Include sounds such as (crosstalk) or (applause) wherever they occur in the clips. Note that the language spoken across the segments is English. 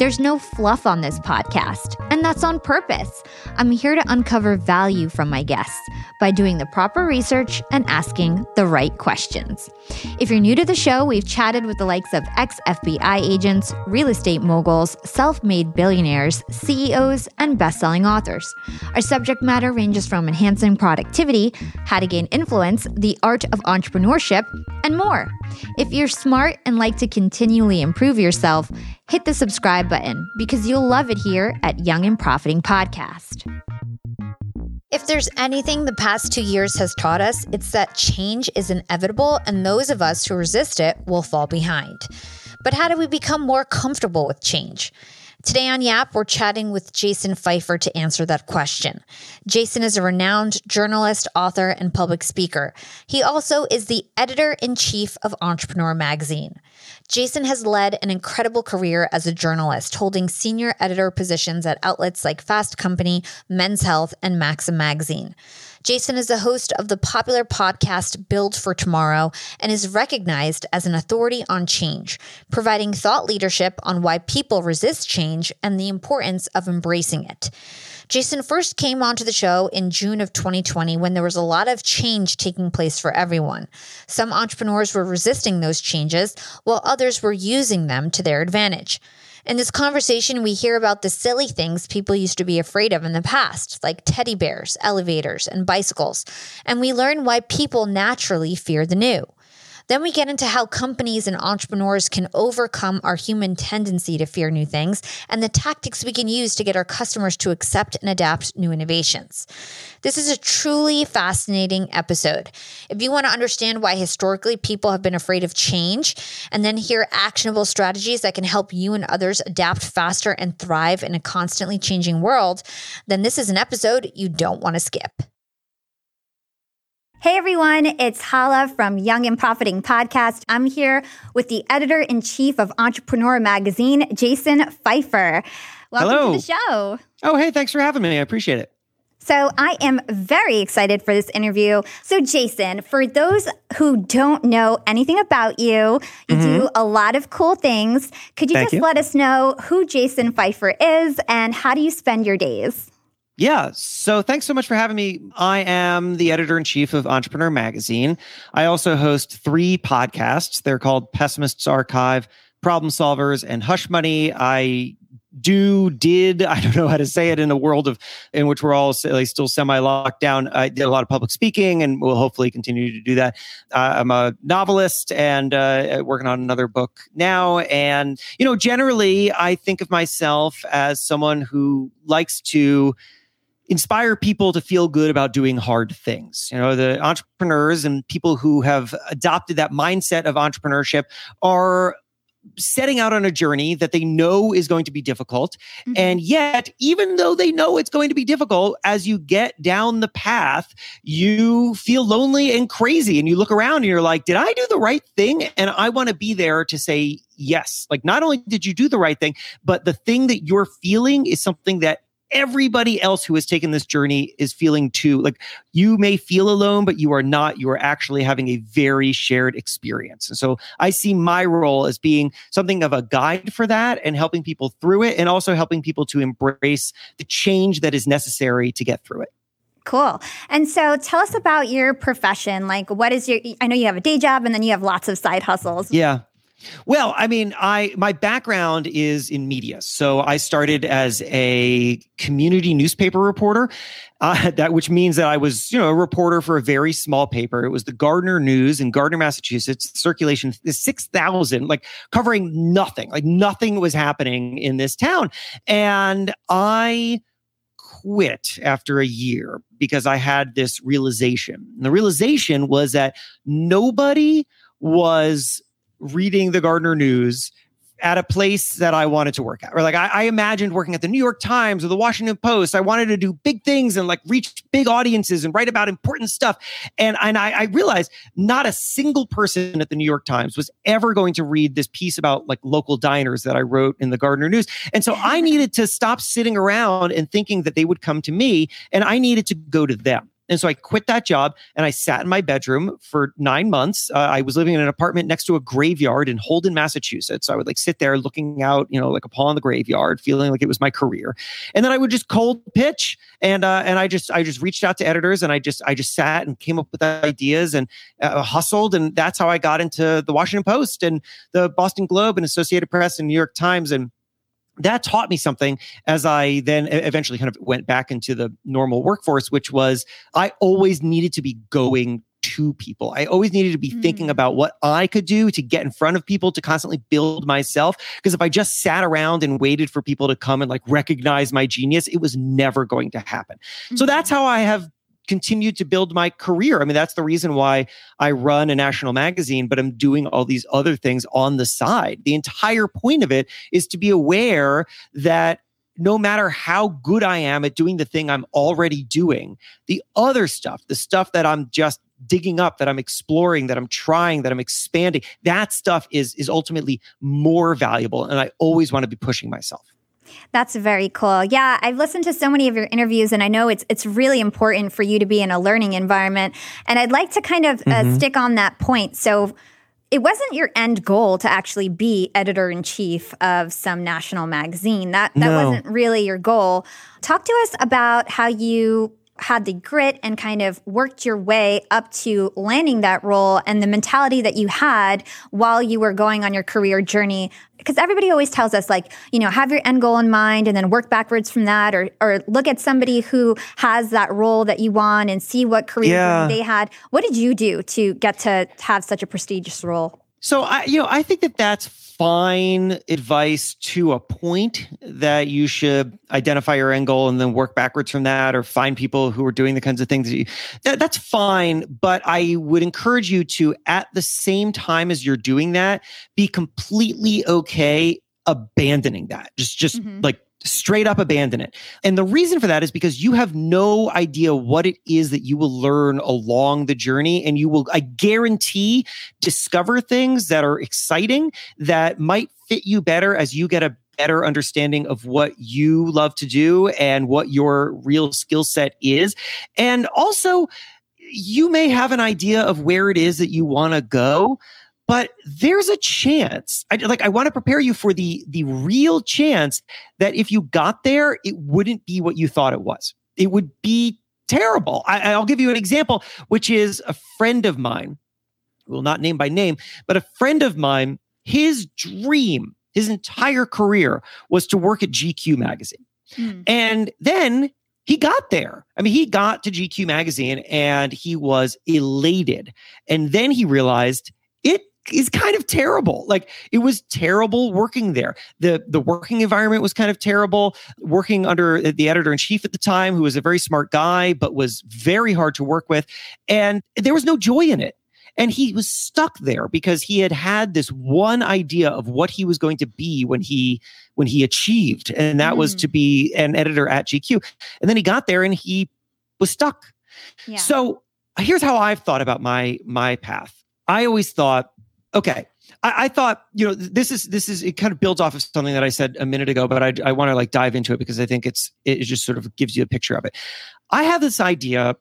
There's no fluff on this podcast, and that's on purpose. I'm here to uncover value from my guests by doing the proper research and asking the right questions. If you're new to the show, we've chatted with the likes of ex FBI agents, real estate moguls, self made billionaires, CEOs, and best selling authors. Our subject matter ranges from enhancing productivity, how to gain influence, the art of entrepreneurship, and more. If you're smart and like to continually improve yourself, hit the subscribe button because you'll love it here at Young and Profiting Podcast. If there's anything the past two years has taught us, it's that change is inevitable and those of us who resist it will fall behind. But how do we become more comfortable with change? Today on Yap, we're chatting with Jason Feifer to answer that question. Jason is a renowned journalist, author, and public speaker. He also is the editor in chief of Entrepreneur Magazine. Jason has led an incredible career as a journalist, holding senior editor positions at outlets like Fast Company, Men's Health, and Maxim Magazine. Jason is the host of the popular podcast Build for Tomorrow and is recognized as an authority on change, providing thought leadership on why people resist change and the importance of embracing it. Jason first came onto the show in June of 2020 when there was a lot of change taking place for everyone. Some entrepreneurs were resisting those changes, while others were using them to their advantage. In this conversation, we hear about the silly things people used to be afraid of in the past, like teddy bears, elevators, and bicycles, and we learn why people naturally fear the new. Then we get into how companies and entrepreneurs can overcome our human tendency to fear new things and the tactics we can use to get our customers to accept and adapt new innovations. This is a truly fascinating episode. If you want to understand why historically people have been afraid of change and then hear actionable strategies that can help you and others adapt faster and thrive in a constantly changing world, then this is an episode you don't want to skip. Hey everyone, it's Hala from Young and Profiting Podcast. I'm here with the editor in chief of Entrepreneur Magazine, Jason Feifer. Welcome Hello. to the show. Oh, hey, thanks for having me. I appreciate it. So, I am very excited for this interview. So, Jason, for those who don't know anything about you, you mm-hmm. do a lot of cool things. Could you Thank just you. let us know who Jason Feifer is and how do you spend your days? Yeah. So thanks so much for having me. I am the editor in chief of Entrepreneur Magazine. I also host three podcasts. They're called Pessimists Archive, Problem Solvers, and Hush Money. I do did (laughs) i don't know how to say it in a world of in which we're all still semi locked down i did a lot of public speaking and will hopefully continue to do that uh, i'm a novelist and uh, working on another book now and you know generally i think of myself as someone who likes to inspire people to feel good about doing hard things. You know, the entrepreneurs and people who have adopted that mindset of entrepreneurship are setting out on a journey that they know is going to be difficult. Mm-hmm. And yet, even though they know it's going to be difficult, as you get down the path, you feel lonely and crazy. And you look around and you're like, did I do the right thing? And I want to be there to say, yes. Like, not only did you do the right thing, but the thing that you're feeling is something that everybody else who has taken this journey is feeling too. Like you may feel alone, but you are not. You are actually having a very shared experience. And so I see my role as being something of a guide for that and helping people through it and also helping people to embrace the change that is necessary to get through it. Cool. And so tell us about your profession. Like, what is your, I know you have a day job and then you have lots of side hustles. Yeah. Well, I mean, I my background is in media, so I started as a community newspaper reporter. Uh, (laughs) that which means that I was, you know, a reporter for a very small paper. It was the Gardner News in Gardner, Massachusetts. Circulation is six thousand, like covering nothing, like nothing was happening in this town, and I quit after a year because I had this realization. And the realization was that nobody was reading the Gardner News at a place that I wanted to work at. Or like I, I, imagined working at the New York Times or the Washington Post. I wanted to do big things and like reach big audiences and write about important stuff. And, and I, I realized not a single person at the New York Times was ever going to read this piece about like local diners that I wrote in the Gardner News. And so I needed to stop sitting around and thinking that they would come to me and I needed to go to them. And so I quit that job and I sat in my bedroom for nine months. Uh, I was living in an apartment next to a graveyard in Holden, Massachusetts. So I would like sit there looking out, you know, like in the graveyard, feeling like it was my career. And then I would just cold pitch, and uh, and I just I just reached out to editors, and I just I just sat and came up with ideas and uh, hustled, and that's how I got into the Washington Post and the Boston Globe and Associated Press and New York Times and that taught me something as I then eventually kind of went back into the normal workforce, which was I always needed to be going to people. I always needed to be mm. thinking about what I could do to get in front of people to constantly build myself. Because if I just sat around and waited for people to come and like recognize my genius, it was never going to happen. Mm-hmm. So that's how I have continued to build my career. I mean, that's the reason why I run a national magazine, but I'm doing all these other things on the side. The entire point of it is to be aware that no matter how good I am at doing the thing I'm already doing, the other stuff, the stuff that I'm just digging up that i'm exploring that i'm trying that i'm expanding that stuff is is ultimately more valuable and i always want to be pushing myself that's very cool. Yeah, I've listened to so many of your interviews, and I know it's it's really important for you to be in a learning environment. And I'd like to kind of uh, mm-hmm. stick on that point. So, it wasn't your end goal to actually be editor in chief of some national magazine. That that no. wasn't really your goal. Talk to us about how you had the grit and kind of worked your way up to landing that role and the mentality that you had while you were going on your career journey. Because everybody always tells us like you know have your end goal in mind and then work backwards from that or or look at somebody who has that role that you want and see what career yeah. they had. What did you do to get to have such a prestigious role so I, you know, I think that that's fine advice to a point that you should identify your end goal and then work backwards from that, or find people who are doing the kinds of things that you. That, that's fine, but I would encourage you to, at the same time as you're doing that, be completely okay abandoning that. Just, just mm-hmm. like straight up abandon it. And the reason for that is because you have no idea what it is that you will learn along the journey. And you will, I guarantee, discover things that are exciting that might fit you better as you get a better understanding of what you love to do and what your real skill set is. And also, you may have an idea of where it is that you want to go but there's a chance I, like i want to prepare you for the the real chance that if you got there it wouldn't be what you thought it was it would be terrible I, i'll give you an example which is a friend of mine will not name by name but a friend of mine his dream his entire career was to work at gq magazine mm. and then he got there. I mean, he got to GQ magazine and he was elated. And then he realized it is kind of terrible. Like it was terrible working there. The the working environment was kind of terrible. Working under the editor in chief at the time, who was a very smart guy, but was very hard to work with. And there was no joy in it. And he was stuck there because he had had this one idea of what he was going to be when he when he achieved, and that mm. was to mm. be an editor at GQ. And then he got there and he was stuck. Yeah. So here's how I've thought about my my path. I always thought okay. I, I, thought, you know, this is this is it kind of builds off of something that I said a minute ago, but I, I want to like dive into it because I think it's it just sort of gives you a picture of it. I have this idea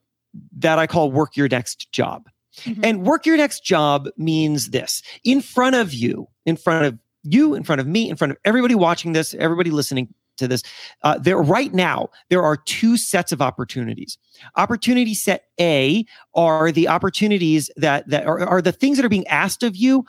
that I call work your next job. Mm-hmm. And work your next job means this in front of you, in front of you, in front of me, in front of everybody watching this, everybody listening to this. Uh, there right now, there are two sets of opportunities. Opportunity set A are the opportunities that that are, are the things that are being asked of you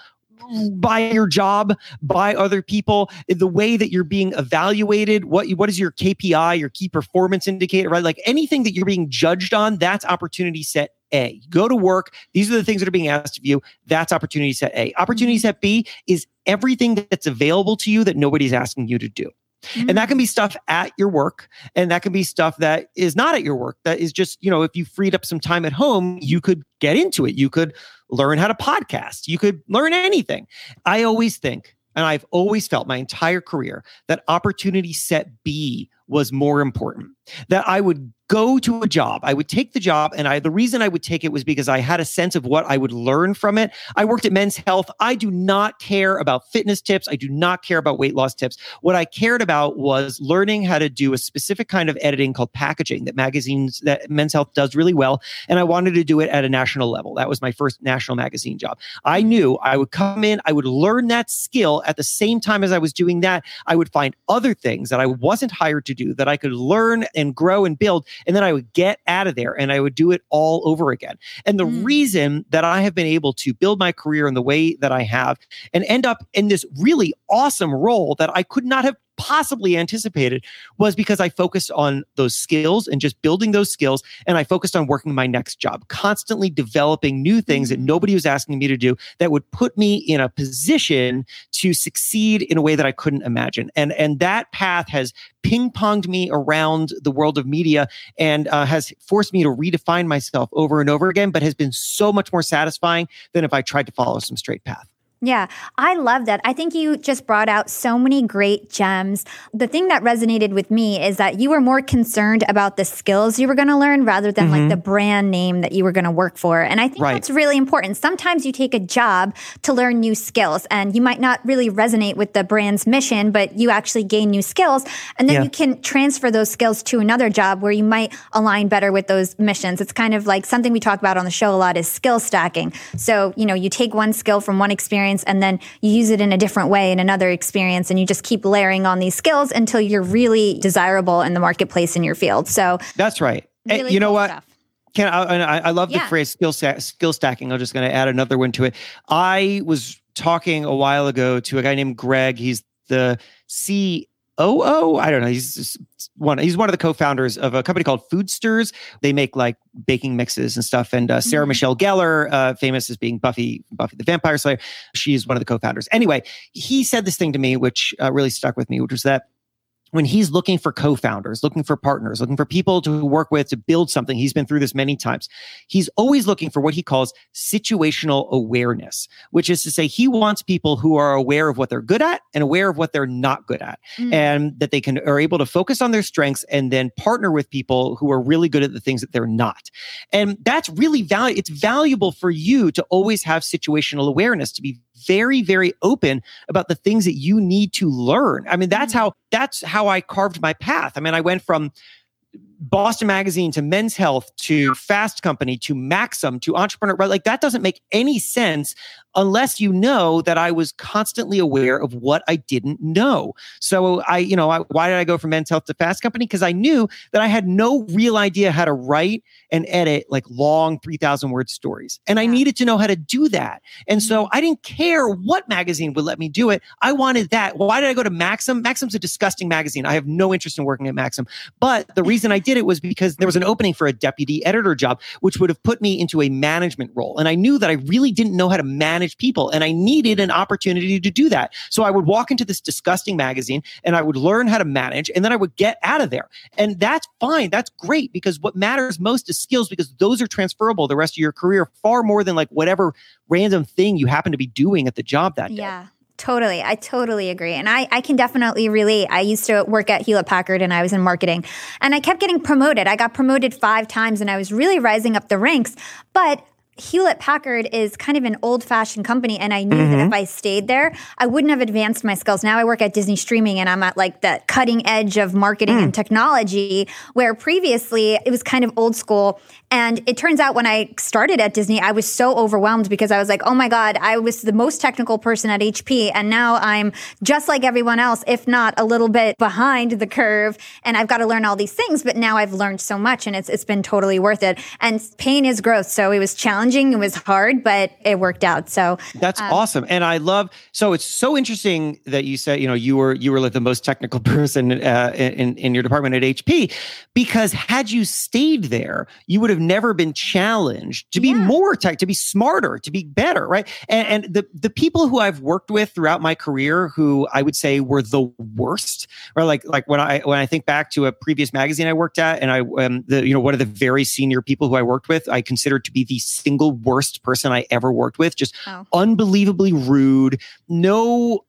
by your job, by other people, the way that you're being evaluated, what what is your KPI, your key performance indicator, right? Like anything that you're being judged on, that's opportunity set A. Go to work. These are the things that are being asked of you. That's opportunity set A. Opportunity mm-hmm. set B is everything that's available to you that nobody's asking you to do. Mm-hmm. And that can be stuff at your work. And that can be stuff that is not at your work. That is just, you know, if you freed up some time at home, you could get into it. You could learn how to podcast. You could learn anything. I always think and I've always felt my entire career that opportunity set B was more important. That I would go to a job. I would take the job and I the reason I would take it was because I had a sense of what I would learn from it. I worked at Men's Health. I do not care about fitness tips. I do not care about weight loss tips. What I cared about was learning how to do a specific kind of editing called packaging that magazines that Men's Health does really well and I wanted to do it at a national level. That was my first national magazine job. I knew I would come in, I would learn that skill at the same time as I was doing that. I would find other things that I wasn't hired to do that I could learn and grow and build and then I would get out of there and I would do it all over again. And the mm. reason that I have been able to build my career in the way that I have and end up in this really awesome role that I could not have possibly anticipated was because I focused on those skills and just building those skills. And I focused on working my next job, constantly developing new things that mm. nobody was asking me to do that would put me in a position to succeed in a way that I couldn't imagine. And, and that path has ping ponged me around the world of media and uh, has forced me to redefine myself over and over again, but has been so much more satisfying than if I tried to follow some straight path. Yeah, I love that. I think you just brought out so many great gems. The thing that resonated with me is that you were more concerned about the skills you were going to learn rather than mm-hmm. like the brand name that you were going to work for. And I think right. that's really important. Sometimes you take a job to learn new skills and you might not really resonate with the brand's mission, but you actually gain new skills. And then yeah. you can transfer those skills to another job where you might align better with those missions. It's kind of like something we talk about on the show a lot is skill stacking. So, you know, you take one skill from one experience experience and then you use it in a different way in another experience and you just keep layering on these skills until you're really desirable in the marketplace in your field. So That's right. Really you cool know what? Stuff. Can I, I love the yeah. phrase skill skill stacking. I'm just going to add another one to it. I was talking a while ago to a guy named Greg. He's the C Oh, oh, I don't know. He's one. He's one of the co-founders of a company called Foodstirs. They make like baking mixes and stuff. And uh, Sarah mm-hmm. Michelle Gellar, uh, famous as being Buffy, Buffy the Vampire Slayer, she's one of the co-founders. Anyway, he said this thing to me, which uh, really stuck with me, which was that when he's looking for co-founders, looking for partners, looking for people to work with to build something, he's been through this many times. He's always looking for what he calls situational awareness, which is to say he wants people who are aware of what they're good at and aware of what they're not good at mm. and that they can are able to focus on their strengths and then partner with people who are really good at the things that they're not. And that's really valuable. It's valuable for you to always have situational awareness to be very, very open about the things that you need to learn. I mean, that's mm-hmm. how that's how I carved my path. I mean, I went from Boston Magazine to Men's Health to Fast Company to Maxim to Entrepreneur, right? Like that doesn't make any sense unless you know that I was constantly aware of what I didn't know. So I, you know, I, why did I go from Men's Health to Fast Company? Because I knew that I had no real idea how to write and edit like long 3,000 word stories. And I needed to know how to do that. And so mm-hmm. I didn't care what magazine would let me do it. I wanted that. Why did I go to Maxim? Maxim's a disgusting magazine. I have no interest in working at Maxim. But the reason I did it was because there was an opening for a deputy editor job, which would have put me into a management role. And I knew that I really didn't know how to manage manage people. And I needed an opportunity to do that. So I would walk into this disgusting magazine and I would learn how to manage and then I would get out of there. And that's fine. That's great because what matters most is skills because those are transferable the rest of your career far more than like whatever random thing you happen to be doing at the job that day. Yeah. Totally. I totally agree. And I, I can definitely relate. I used to work at Hewlett Packard and I was in marketing and I kept getting promoted. I got promoted five times and I was really rising up the ranks. But Hewlett Packard is kind of an old fashioned company. And I knew mm-hmm. that if. I stayed there, I wouldn't have advanced my skills. Now I work at Disney Streaming and I'm at like the cutting edge of marketing mm. and technology, where previously it was kind of old school. And it turns out when I started at Disney, I was so overwhelmed because I was like, oh my God, I was the most technical person at HP. And now I'm just like everyone else, if not a little bit behind the curve. And I've got to learn all these things. But now I've learned so much and it's, it's been totally worth it. And pain is growth. So it was challenging. It was hard, but it worked out. So that's um, awesome. And I love, so it's so interesting that you said, you know, you were, you were like the most technical (laughs) person uh, in, in your department at HP because had you stayed there, you would have have never been challenged to be yeah. more tech, to be smarter, to be better, right? And, and the the people who I've worked with throughout my career, who I would say were the worst, or like like when I when I think back to a previous magazine I worked at, and I um, the you know one of the very senior people who I worked with, I considered to be the single worst person I ever worked with, just oh. unbelievably rude, no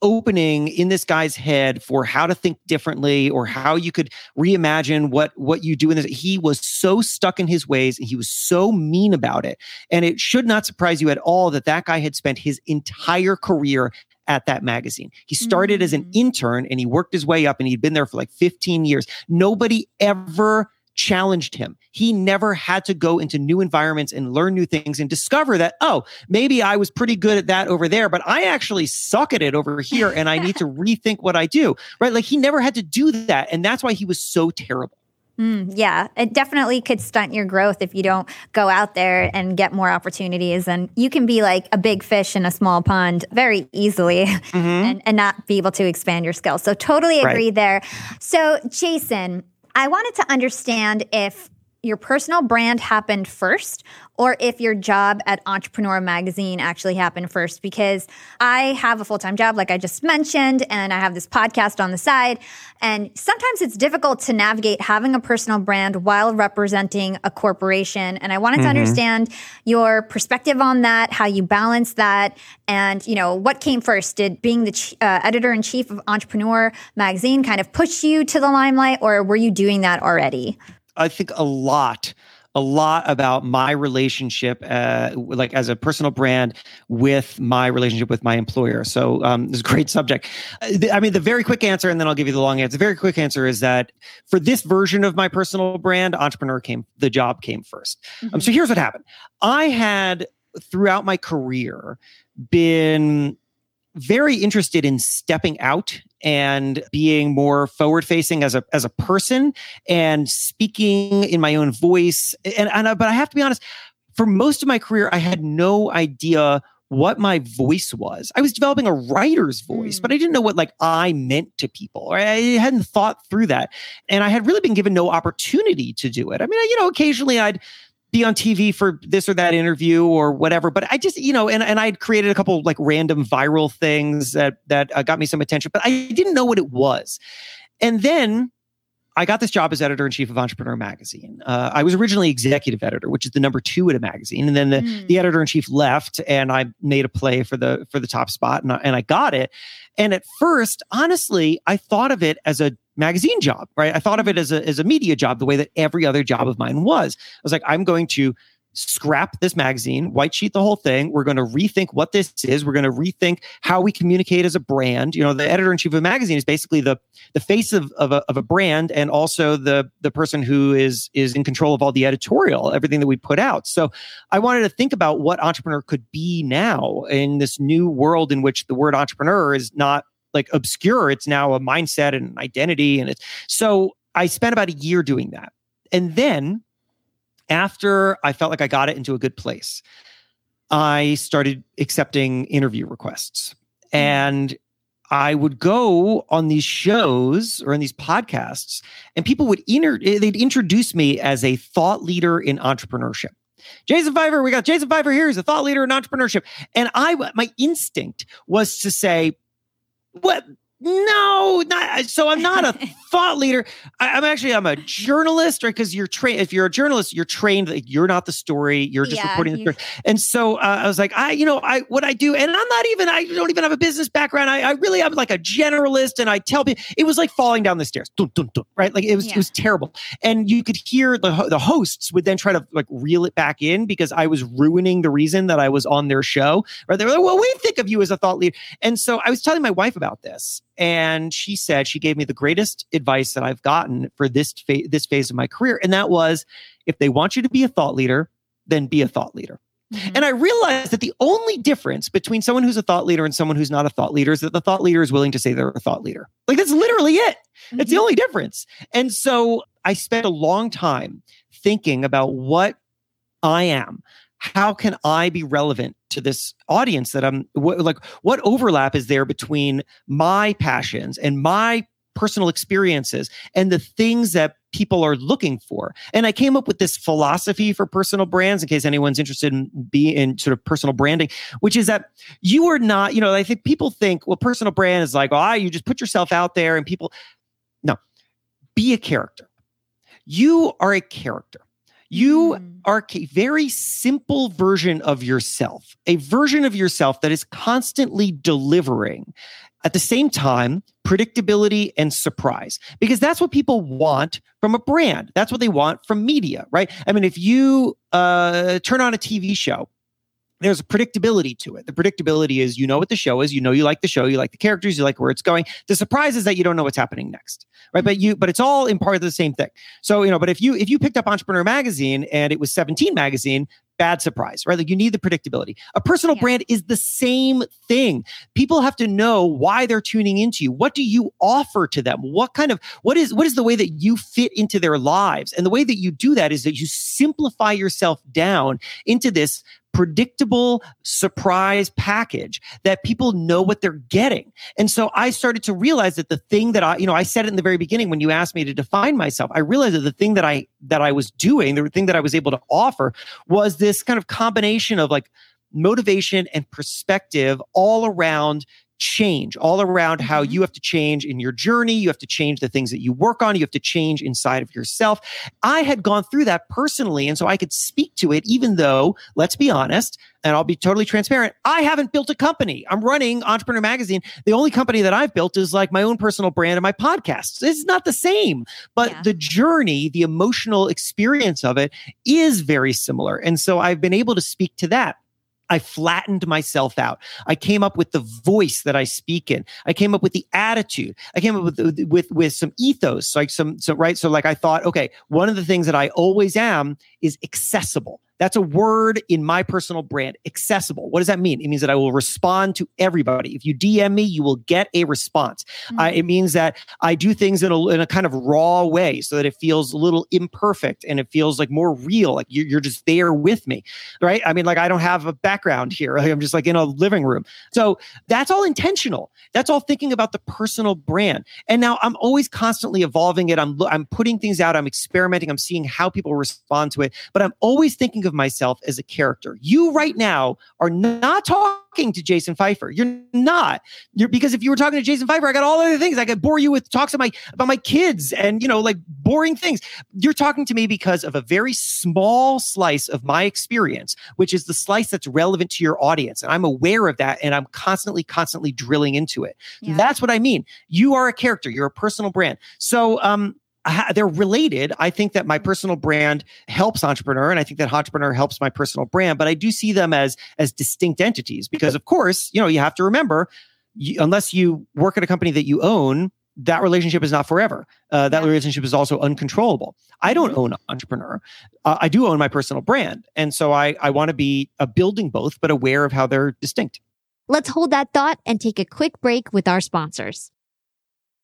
opening in this guy's head for how to think differently or how you could reimagine what what you do in this he was so stuck in his ways and he was so mean about it and it should not surprise you at all that that guy had spent his entire career at that magazine. He started mm-hmm. as an mm. intern and he worked his way up and he'd been there for like 15 years. Nobody ever challenged him. He never had to go into new environments and learn new things and discover that, oh, maybe I was pretty good at that over there, but I actually suck at it over here and I need to (laughs) rethink what I do. Right. Like he never had to do that. And that's why he was so terrible. Mm, yeah, it definitely could stunt your growth if you don't go out there and get more opportunities. And you can be like a big fish in a small pond very easily mm-hmm. and, and, not be able to expand your skills. So, totally agree right. there. So, Jason, I wanted to understand if your personal brand happened first or if your job at Entrepreneur Magazine actually happened first. Because I have a full time job, like I just mentioned, and I have this podcast on the side. And sometimes it's difficult to navigate having a personal brand while representing a corporation. And I wanted mm-hmm. to understand your perspective on that, how you balance that, and you know what came first. Did being the uh, editor in chief of Entrepreneur Magazine kind of push you to the limelight, or were you doing that already? I think a lot a lot about my relationship, uh, like as a personal brand, with my relationship with my employer. So um, this is a great subject. Uh, I mean, the very quick answer, and then I'll give you the long answer. The very quick answer is that for this version of my personal brand, entrepreneur came, the job came 1st mm-hmm. um, so mm-hmm. here's what happened. I had throughout my career been very interested in stepping out and being more forward facing as a as a person and speaking in my own voice and, and but I have to be honest for most of my career I had no idea what my voice was. I was developing a writer's voice, mm. but I didn't know what like I meant to people. Right? I hadn't thought through that. And I had really been given no opportunity to do it. I mean, you know, occasionally I'd be on TV for this or that interview or whatever. But I just, you know, and, and I had created a couple like random viral things that that uh, got me some attention, but I didn't know what it was. And then I got this job as editor in chief of Entrepreneur Magazine. Uh, I was originally executive editor, which is the number two at a magazine, and then the, mm. the editor in chief left, and I made a play for the for the top spot, and I, and I got it. And at first, honestly, I thought of it as a magazine job, right? I thought of it as a, as a media job, the way that every other job of mine was. I was like, I'm going to scrap this magazine, white sheet the whole thing. We're going to rethink what this is. We're going to rethink how we communicate as a brand. You know, the editor in chief of a magazine is basically the the face of, of a, of a brand and also the the person who is is in control of all the editorial, everything that we put out. So I wanted to think about what entrepreneur could be now in this new world in which the word entrepreneur is not like obscure. It's now a mindset and an identity. And it's so I spent about a year doing that. And then after I felt like I got it into a good place, I started accepting interview requests. Mm-hmm. And I would go on these shows or in these podcasts, and people would inter- they'd introduce me as a thought leader in entrepreneurship. Jason Feifer, we got Jason Feifer here. He's a thought leader in entrepreneurship. And I, my instinct was to say, what no, not so. I'm not a (laughs) thought leader. I, am actually I'm a journalist, right? Because you're trained. If you're a journalist, you're trained. Like, you're not the story. You're just yeah, reporting the story. And so uh, I was like, I, you know, I what I do, and I'm not even. I don't even have a business background. I, I really am like a generalist, and I tell people it was like falling down the stairs, dun, dun, dun, right? Like it was yeah. it was terrible. And you could hear the the hosts would then try to like reel it back in because I was ruining the reason that I was on their show. Right? They were like, well, we think of you as a thought leader. And so I was telling my wife about this and she said she gave me the greatest advice that I've gotten for this fa- this phase of my career, and that was, if they want you to be a thought leader, then be a thought leader. Mm-hmm. And I realized that the only difference between someone who's a thought leader and someone who's not a thought leader is that the thought leader is willing to say they're a thought leader. Like that's literally it. Mm-hmm. It's the only difference. And so I spent a long time thinking about what I am. How can I be relevant to this audience that I'm wh- like what overlap is there between my passions and my personal experiences and the things that people are looking for. And I came up with this philosophy for personal brands in case anyone's interested in being in sort of personal branding, which is that you are not, you know, I think people think, well, personal brand is like, oh, you just put yourself out there and people no. Be a character. You are a character. You mm. are a very simple version of yourself, a version of yourself that is constantly delivering at the same time, predictability and surprise, because that's what people want from a brand. That's what they want from media, right? I mean, if you uh, turn on a TV show, there's a predictability to it. The predictability is you know what the show is, you know you like the show, you like the characters, you like where it's going. The surprise is that you don't know what's happening next, right? Mm-hmm. But you, but it's all in part of the same thing. So you know, but if you if you picked up Entrepreneur Magazine and it was 17 magazine, bad surprise, right? Like you need the predictability. A personal yeah. brand is the same thing. People have to know why they're tuning into you. What do you offer to them? What kind of what is what is the way that you fit into their lives? And the way that you do that is that you simplify yourself down into this predictable surprise package that people know what they're getting. And so I started to realize that the thing that I, you know, I said it in the very beginning when you asked me to define myself, I realized that the thing that I that I was doing, the thing that I was able to offer was this kind of combination of like motivation and perspective all around change all around how mm-hmm. you have to change in your journey. You have to change the things that you work on. You have to change inside of yourself. I had gone through that personally. And so I could speak to it, even though, let's be honest, and I'll be totally transparent. I haven't built a company. I'm running Entrepreneur Magazine. The only company that I've built is like my own personal brand and my podcasts. It's not the same, but yeah. the journey, the emotional experience of it is very similar. And so I've been able to speak to that. I flattened myself out. I came up with the voice that I speak in. I came up with the attitude. I came up with with with some ethos, like some so right. So like I thought, okay, one of the things that I always am is accessible. That's a word in my personal brand, accessible. What does that mean? It means that I will respond to everybody. If you DM me, you will get a response. Mm-hmm. Uh, it means that I do things in a, in a kind of raw way so that it feels a little imperfect and it feels like more real, like you're, you're just there with me, right? I mean, like I don't have a background here. (laughs) I'm just like in a living room. So that's all intentional. That's all thinking about the personal brand. And now I'm always constantly evolving it. I'm, I'm putting things out. I'm experimenting. I'm seeing how people respond to it, but I'm always thinking think of myself as a character. You right now are not talking to Jason Feifer. You're not. You're because if you were talking to Jason Feifer, I got all other things. I could bore you with talks about my about my kids and you know like boring things. You're talking to me because of a very small slice of my experience, which is the slice that's relevant to your audience. And I'm aware of that and I'm constantly, constantly drilling into it. Yeah. That's what I mean. You are a character, you're a personal brand. So um they're related. I think that my personal brand helps entrepreneur, and I think that entrepreneur helps my personal brand. But I do see them as as distinct entities because, of course, you know you have to remember, you, unless you work at a company that you own, that relationship is not forever. Uh, that relationship is also uncontrollable. I don't mm-hmm. own entrepreneur. Uh, I do own my personal brand, and so I I want to be a building both, but aware of how they're distinct. Let's hold that thought and take a quick break with our sponsors.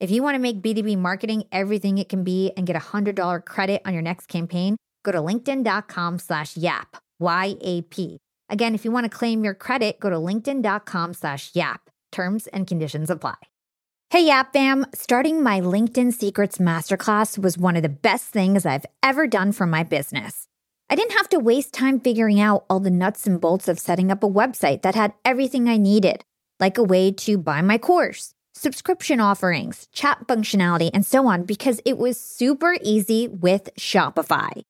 if you want to make B2B marketing everything it can be and get a $100 credit on your next campaign, go to linkedin.com slash yap, Y-A-P. Again, if you want to claim your credit, go to linkedin.com slash yap. Terms and conditions apply. Hey, Yap fam. Starting my LinkedIn Secrets Masterclass was one of the best things I've ever done for my business. I didn't have to waste time figuring out all the nuts and bolts of setting up a website that had everything I needed, like a way to buy my course subscription offerings, chat functionality, and so on because it was super easy with Shopify.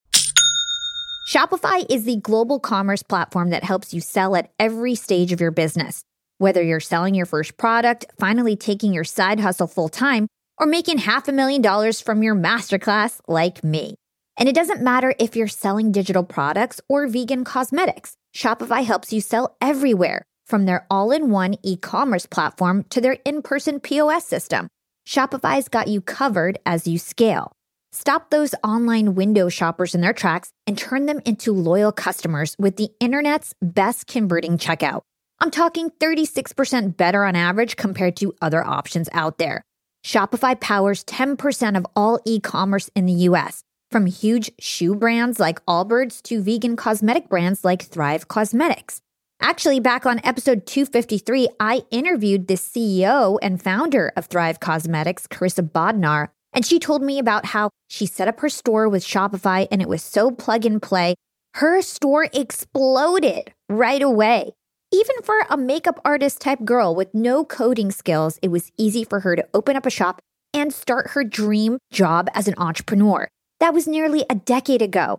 Shopify is the global commerce platform that helps you sell at every stage of your business. Whether you're selling your first product, finally taking your side hustle full time, or making half a million dollars from your masterclass like me. And it doesn't matter if you're selling digital products or vegan cosmetics, Shopify helps you sell everywhere, from their all in one e commerce platform to their in person POS system. Shopify's got you covered as you scale. Stop those online window shoppers in their tracks and turn them into loyal customers with the internet's best converting checkout. I'm talking 36% better on average compared to other options out there. Shopify powers 10% of all e commerce in the US, from huge shoe brands like Allbirds to vegan cosmetic brands like Thrive Causemetics. Actually, back on episode 253, I interviewed the CEO and founder of Thrive Causemetics, Karissa Bodnar, and she told me about how she set up her store with Shopify and it was so plug and play. Her store exploded right away. Even for a makeup artist type girl with no coding skills, it was easy for her to open up a shop and start her dream job as an entrepreneur. That was nearly a decade ago.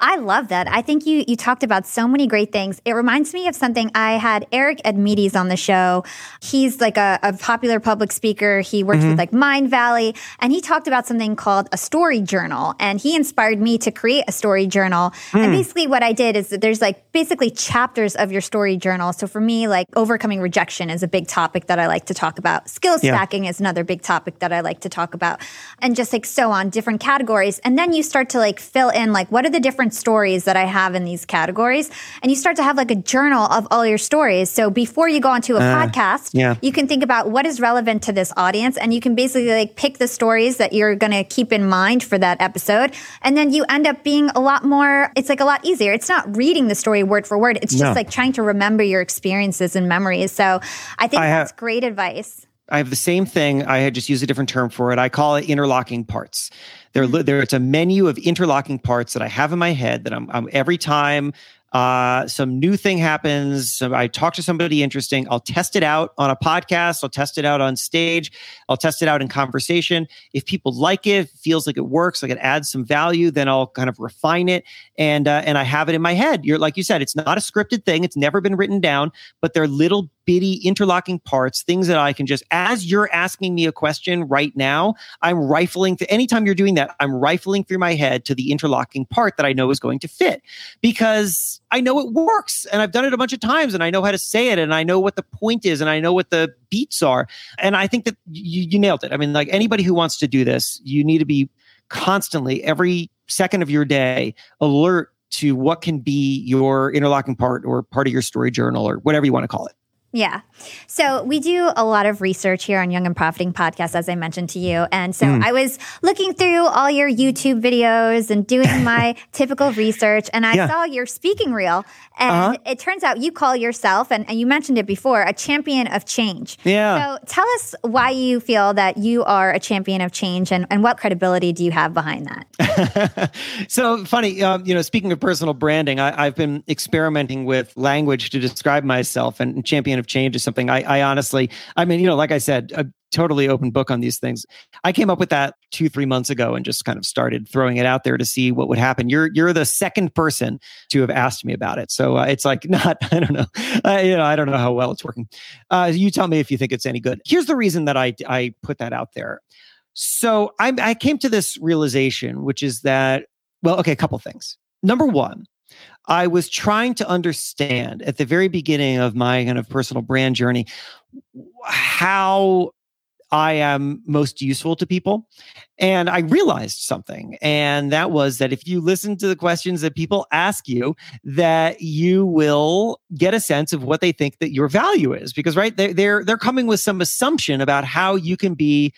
I love that. I think you you talked about so many great things. It reminds me of something I had Eric Edmeades on the show. He's like a, a popular public speaker. He works mm-hmm. with like Mindvalley, and he talked about something called a story journal. And he inspired me to create a story journal. Mm. And basically, what I did is that there's like basically chapters of your story journal. So for me, like overcoming rejection is a big topic that I like to talk about. Skill stacking yeah. is another big topic that I like to talk about, and just like so on different categories. And then you start to like fill in like what are the different different stories that I have in these categories. And you start to have like a journal of all your stories. So before you go onto a uh, podcast, yeah. you can think about what is relevant to this audience. And you can basically like pick the stories that you're going to keep in mind for that episode. And then you end up being a lot more, it's like a lot easier. It's not reading the story word for word. It's just no. like trying to remember your experiences and memories. So I think I that's have- great advice. I have the same thing. I had just used a different term for it. I call it interlocking parts. There, there. It's a menu of interlocking parts that I have in my head that I'm, I'm every time uh, some new thing happens. So I talk to somebody interesting. I'll test it out on a podcast. I'll test it out on stage. I'll test it out in conversation. If people like it, feels like it works, like it adds some value, then I'll kind of refine it and uh, and I have it in my head. You're like you said, it's not a scripted thing. It's never been written down, but they're little bitty interlocking parts, things that I can just, as you're asking me a question right now, I'm rifling through, anytime you're doing that, I'm rifling through my head to the interlocking part that I know is going to fit because I know it works and I've done it a bunch of times and I know how to say it and I know what the point is and I know what the beats are. And I think that you, you nailed it. I mean, like anybody who wants to do this, you need to be constantly, every second of your day, alert to what can be your interlocking part or part of your story journal or whatever you want to call it. Yeah. So we do a lot of research here on Young and Profiting podcast, as I mentioned to you. And so mm. I was looking through all your YouTube videos and doing (laughs) my typical research, and I yeah. saw your speaking reel. And uh-huh. it turns out you call yourself, and, and you mentioned it before, a champion of change. Yeah. So tell us why you feel that you are a champion of change and, and what credibility do you have behind that? (laughs) so funny, um, you know, speaking of personal branding, I, I've been experimenting with language to describe myself, and champion of change is something I, I honestly, I mean, you know, like I said, a totally open book on these things. I came up with that two, three months ago and just kind of started throwing it out there to see what would happen. You're you're the second person to have asked me about it, so uh, it's like (laughs) not. I don't know. Uh, you know, I don't know how well it's working. Uh, you tell me if you think it's any good. Here's the reason that I I put that out there. So I I came to this realization, which is that well, okay, a couple things. Number one, I was trying to understand at the very beginning of my kind of personal brand journey how I am most useful to people. And I realized something, and that was that if you listen to the questions that people ask you, that you will get a sense of what they think that your value is. Because right, they're they're, coming with some assumption about how you can be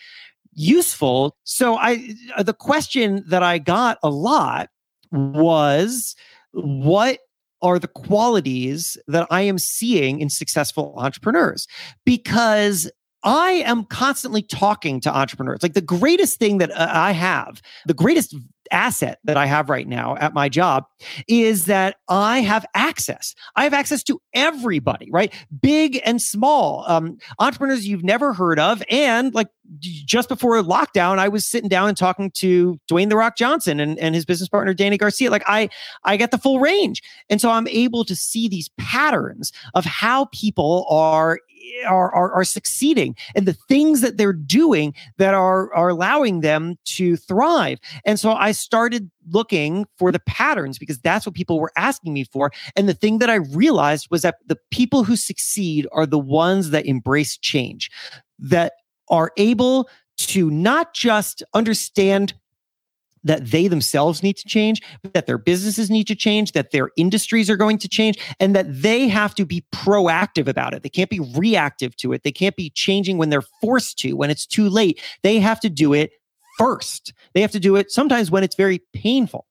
useful. So I uh, the question that I got a lot was what are the qualities that I am seeing in successful entrepreneurs because I am constantly talking to entrepreneurs. Like the greatest thing that uh, I have, the greatest asset that I have right now at my job is that I have access. I have access to everybody, right? Big and small, um, entrepreneurs you've never heard of. And like just before lockdown, I was sitting down and talking to Dwayne The Rock Johnson and, and his business partner, Dany Garcia. Like I, I get the full range. And so I'm able to see these patterns of how people are are, are, are succeeding and the things that they're doing that are, are allowing them to thrive. And so I started looking for the patterns because that's what people were asking me for. And the thing that I realized was that the people who succeed are the ones that embrace change, that are able to not just understand that they themselves need to change, but that their businesses need to change, that their industries are going to change, and that they have to be proactive about it. They can't be reactive to it. They can't be changing when they're forced to, when it's too late. They have to do it first. They have to do it sometimes when it's very painful.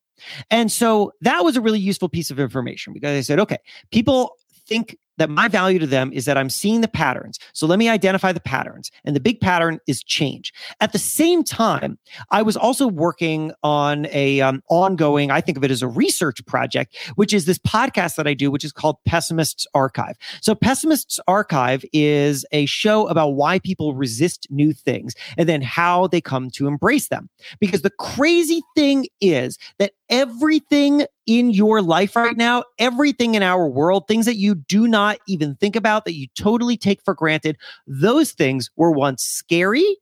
And so that was a really useful piece of information because I said, okay, people think that my value to them is that I'm seeing the patterns. So let me identify the patterns. And the big pattern is change. At the same time, I was also working on a um, ongoing, I think of it as a research project, which is this podcast that I do, which is called Pessimists Archive. So Pessimists Archive is a show about why people resist new things and then how they come to embrace them. Because the crazy thing is that everything in your life right now, everything in our world, things that you do not even think about, that you totally take for granted, those things were once scary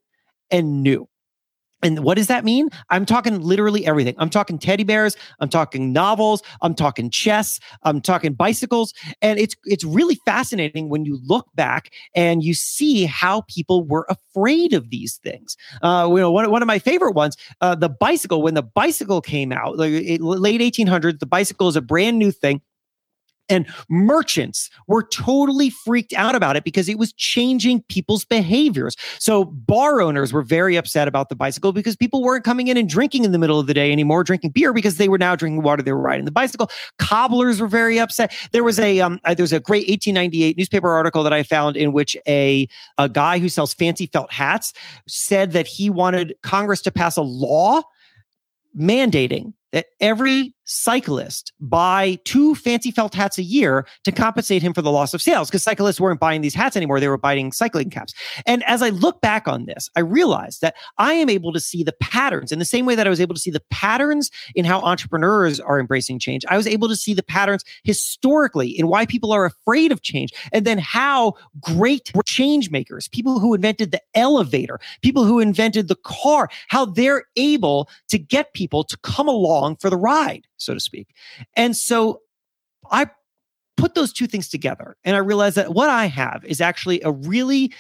and new. And what does that mean? I'm talking literally everything. I'm talking teddy bears, I'm talking novels, I'm talking chess, I'm talking bicycles, and it's it's really fascinating when you look back and you see how people were afraid of these things. Uh, you know, one, one of my favorite ones, uh, the bicycle. When the bicycle came out, like it, late 1800s, the bicycle is a brand new thing. And merchants were totally freaked out about it because it was changing people's behaviors. So bar owners were very upset about the bicycle because people weren't coming in and drinking in the middle of the day anymore, drinking beer because they were now drinking water. They were riding the bicycle. Cobblers were very upset. There was a um, uh, there was a great 1898 newspaper article that I found in which a a guy who sells fancy felt hats said that he wanted Congress to pass a law mandating that every cyclist buy two fancy felt hats a year to compensate him for the loss of sales because cyclists weren't buying these hats anymore. They were buying cycling caps. And as I look back on this, I realized that I am able to see the patterns in the same way that I was able to see the patterns in how entrepreneurs are embracing change. I was able to see the patterns historically in why people are afraid of change and then how great change makers, people who invented the elevator, people who invented the car, how they're able to get people to come along for the ride so to speak. And so I put those two things together and I realized that what I have is actually a really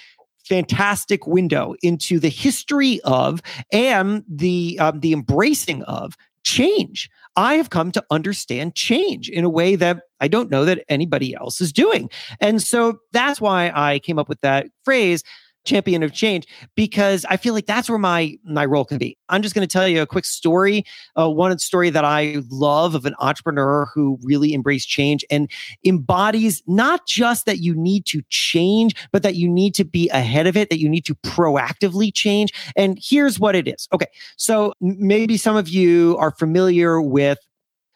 fantastic window into the history of and the um, the embracing of change. I have come to understand change in a way that I don't know that anybody else is doing. And so that's why I came up with that phrase champion of change because I feel like that's where my my role can be. I'm just going to tell you a quick story, uh, one story that I love of an entrepreneur who really embraced change and embodies not just that you need to change, but that you need to be ahead of it, that you need to proactively change. And here's what it is. Okay, so maybe some of you are familiar with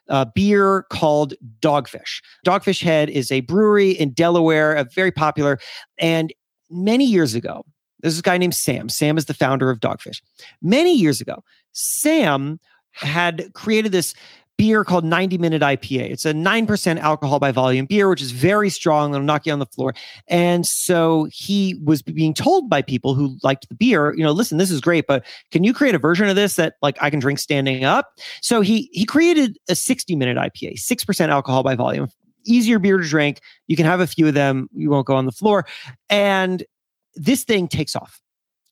a beer called Dogfish. Dogfish Head is a brewery in Delaware, a very popular. And many years ago, There's this guy named Sam. Sam is the founder of Dogfish. Many years ago, Sam had created this beer called 90 Minute IPA. It's a 9% alcohol by volume beer, which is very strong. It'll knock you on the floor. And so he was being told by people who liked the beer, you know, listen, this is great, but can you create a version of this that like I can drink standing up? So he he created a 60 minute IPA, 6% alcohol by volume. Easier beer to drink. You can have a few of them. You won't go on the floor. And this thing takes off.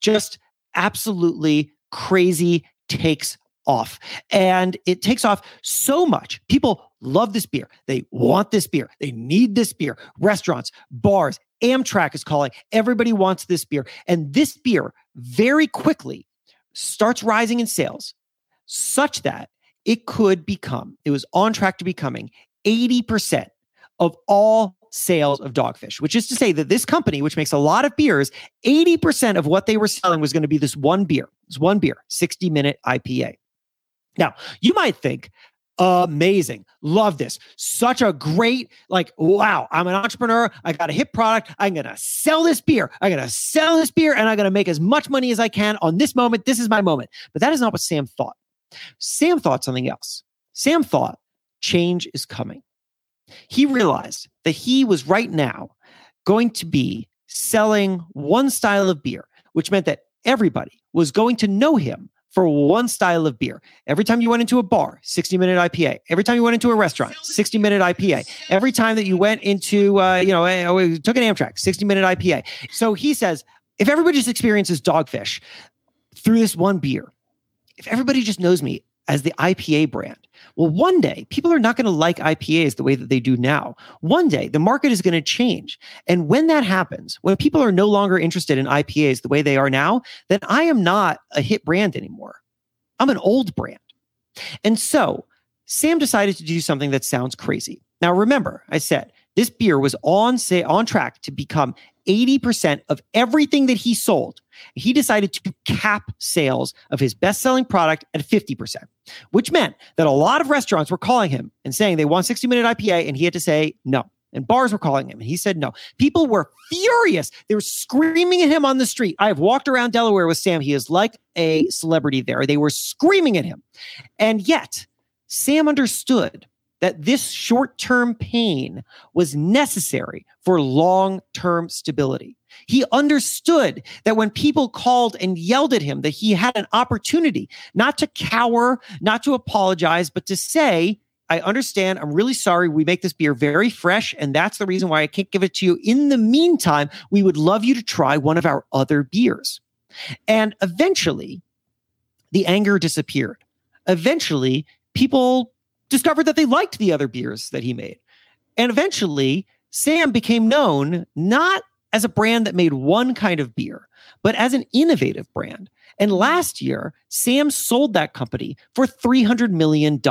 Just absolutely crazy takes off. And it takes off so much. People love this beer. They want this beer. They need this beer. Restaurants, bars, Amtrak is calling. Everybody wants this beer. And this beer very quickly starts rising in sales such that it could become, it was on track to becoming 80% of all sales of dogfish, which is to say that this company, which makes a lot of beers, 80% of what they were selling was going to be this one beer, this one beer, 60 minute IPA. Now, you might think, amazing, love this. Such a great, like, wow, I'm an entrepreneur. I got a hit product. I'm going to sell this beer. I'm going to sell this beer and I'm going to make as much money as I can on this moment. This is my moment. But that is not what Sam thought. Sam thought something else. Sam thought change is coming. He realized that he was right now going to be selling one style of beer, which meant that everybody was going to know him for one style of beer. Every time you went into a bar, 60 minute IPA. Every time you went into a restaurant, 60 minute IPA. Every time that you went into, uh, you know, uh, took an Amtrak, 60 minute IPA. So he says, if everybody just experiences dogfish through this one beer, if everybody just knows me as the IPA brand, well, one day people are not going to like IPAs the way that they do now. One day the market is going to change. And when that happens, when people are no longer interested in IPAs the way they are now, then I am not a hit brand anymore. I'm an old brand. And so Sam decided to do something that sounds crazy. Now, remember, I said this beer was on say on track to become 80% of everything that he sold. He decided to cap sales of his best-selling product at 50%, which meant that a lot of restaurants were calling him and saying they want 60 minute IPA and he had to say no. And bars were calling him and he said no. People were furious. They were screaming at him on the street. I have walked around Delaware with Sam. He is like a celebrity there. They were screaming at him. And yet, Sam understood that this short term pain was necessary for long term stability. He understood that when people called and yelled at him, that he had an opportunity not to cower, not to apologize, but to say, I understand. I'm really sorry. We make this beer very fresh, and that's the reason why I can't give it to you. In the meantime, we would love you to try one of our other beers. And eventually, the anger disappeared. Eventually, people discovered that they liked the other beers that he made. And eventually, Sam became known not as a brand that made one kind of beer, but as an innovative brand. And last year, Sam sold that company for $300 million.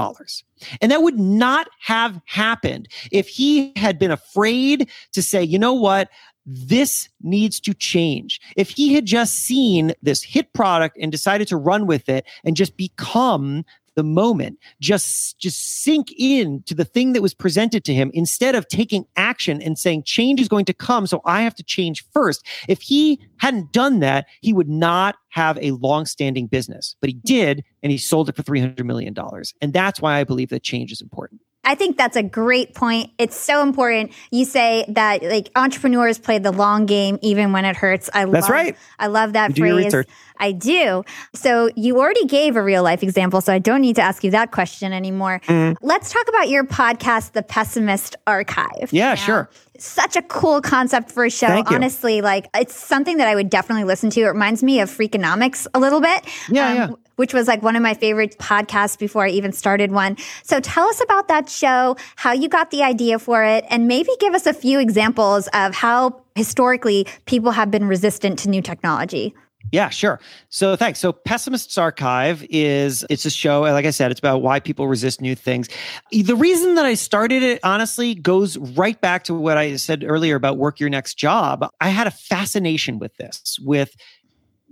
And that would not have happened if he had been afraid to say, you know what? This needs to change. If he had just seen this hit product and decided to run with it and just become the moment just just sink in to the thing that was presented to him instead of taking action and saying change is going to come so i have to change first. If he hadn't done that he would not have a long-standing business. But he did and he sold it for 300 million dollars. And that's why i believe that change is important I think that's a great point. It's so important. You say that like entrepreneurs play the long game even when it hurts. I That's love, right. I love that You do your phrase. I do. So you already gave a real life example, so I don't need to ask you that question anymore. Mm-hmm. Let's talk about your podcast, The Pessimist Archive. Yeah, Now, sure. Such a cool concept for a show. Thank you. Honestly, like it's something that I would definitely listen to. It reminds me of Freakonomics a little bit. Yeah, yeah. Which was like one of my favorite podcasts before I even started one. So tell us about that show, how you got the idea for it, and maybe give us a few examples of how historically people have been resistant to new technology. Yeah, sure. So thanks. So Pessimists Archive is it's a show, like I said, it's about why people resist new things. The reason that I started it honestly goes right back to what I said earlier about work your next job. I had a fascination with this, with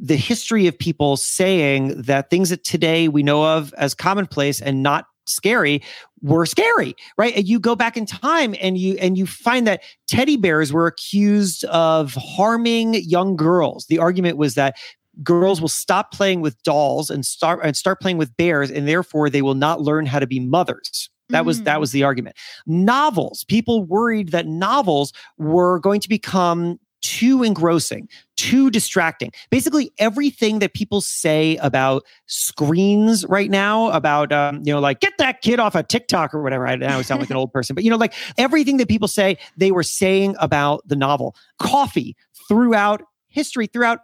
the history of people saying that things that today we know of as commonplace and not scary were scary, right? And you go back in time and you and you find that teddy bears were accused of harming young girls. The argument was that girls will stop playing with dolls and start and start playing with bears and therefore they will not learn how to be mothers. That was that mm. was the argument. Novels, people worried that novels were going to become too engrossing, too distracting. Basically, everything that people say about screens right now, about um, you know, like get that kid off of TikTok or whatever. I now sound like an old person, but you know, like everything that people say, they were saying about the novel. Coffee throughout history, throughout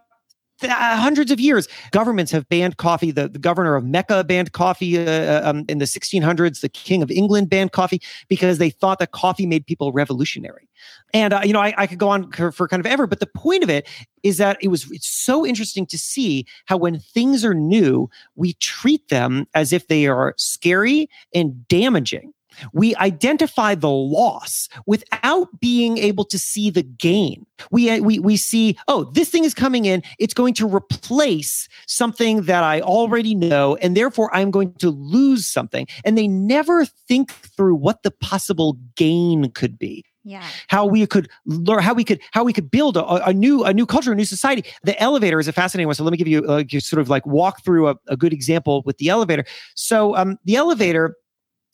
uh, hundreds of years. Governments have banned coffee. The, the governor of Mecca banned coffee uh, uh um, in the 1600s. The king of England banned coffee because they thought that coffee made people revolutionary. And uh, you know, I, I, could go on for, for kind of ever, but the point of it is that it was it's so interesting to see how when things are new, we treat them as if they are scary and damaging we identify the loss without being able to see the gain. We, uh, we, we see, oh, this thing is coming in. It's going to replace something that I already know. And therefore, I'm going to lose something. And they never think through what the possible gain could be. Yeah. How we could learn, how we could, how we could build a, a, new, a new culture, a new society. The elevator is a fascinating one. So let me give you, uh, sort of like walk through a, a good example with the elevator. So um, the elevator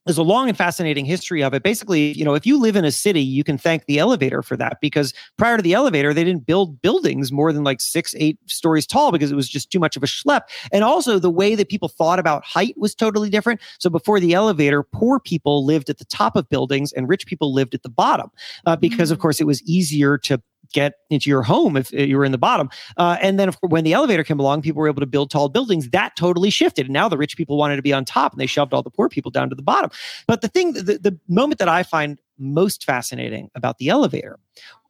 there's a long and fascinating history of it. Basically, you know, if you live in a city, you can thank the elevator for that because prior to the elevator, they didn't build buildings more than like six, eight stories tall because it was just too much of a schlep. And also, the way that people thought about height was totally different. So before the elevator, poor people lived at the top of buildings and rich people lived at the bottom uh, because, mm-hmm. of course, it was easier to get into your home if you were in the bottom. Uh, and then when the elevator came along, people were able to build tall buildings. That totally shifted. And now the rich people wanted to be on top and they shoved all the poor people down to the bottom. But the thing, the, the moment that I find most fascinating about the elevator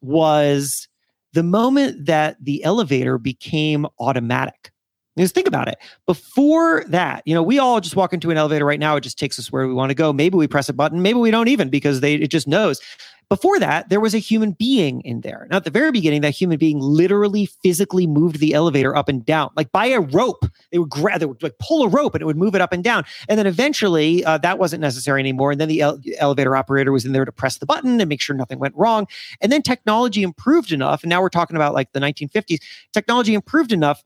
was the moment that the elevator became automatic. Just think about it. Before that, you know, we all just walk into an elevator right now. It just takes us where we want to go. Maybe we press a button. Maybe we don't even because they it just knows. Before that, there was a human being in there. Now, at the very beginning, that human being literally physically moved the elevator up and down, like by a rope. They would grab, they would like pull a rope and it would move it up and down. And then eventually, uh, that wasn't necessary anymore. And then the ele- elevator operator was in there to press the button and make sure nothing went wrong. And then technology improved enough. And now we're talking about like the 1950s. Technology improved enough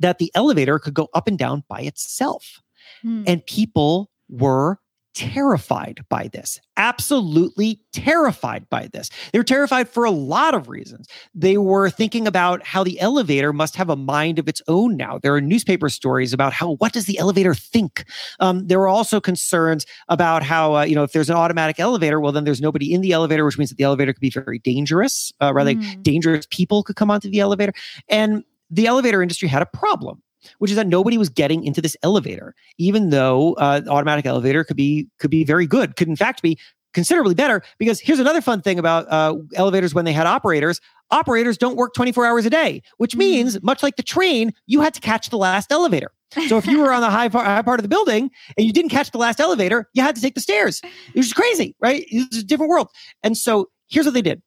that the elevator could go up and down by itself. Hmm. And people were terrified by this, absolutely terrified by this. They were terrified for a lot of reasons. They were thinking about how the elevator must have a mind of its own now. There are newspaper stories about how, what does the elevator think? Um, there were also concerns about how, uh, you know, if there's an automatic elevator, well, then there's nobody in the elevator, which means that the elevator could be very dangerous, uh, rather mm. like dangerous people could come onto the elevator. And the elevator industry had a problem which is that nobody was getting into this elevator, even though uh, automatic elevator could be could be very good, could in fact be considerably better. Because here's another fun thing about uh, elevators when they had operators: operators don't work 24 hours a day, which hmm. means much like the train, you had to catch the last elevator. So if you were on the high, high part of the building and you didn't catch the last elevator, you had to take the stairs. It was crazy, right? It was a different world. And so here's what they did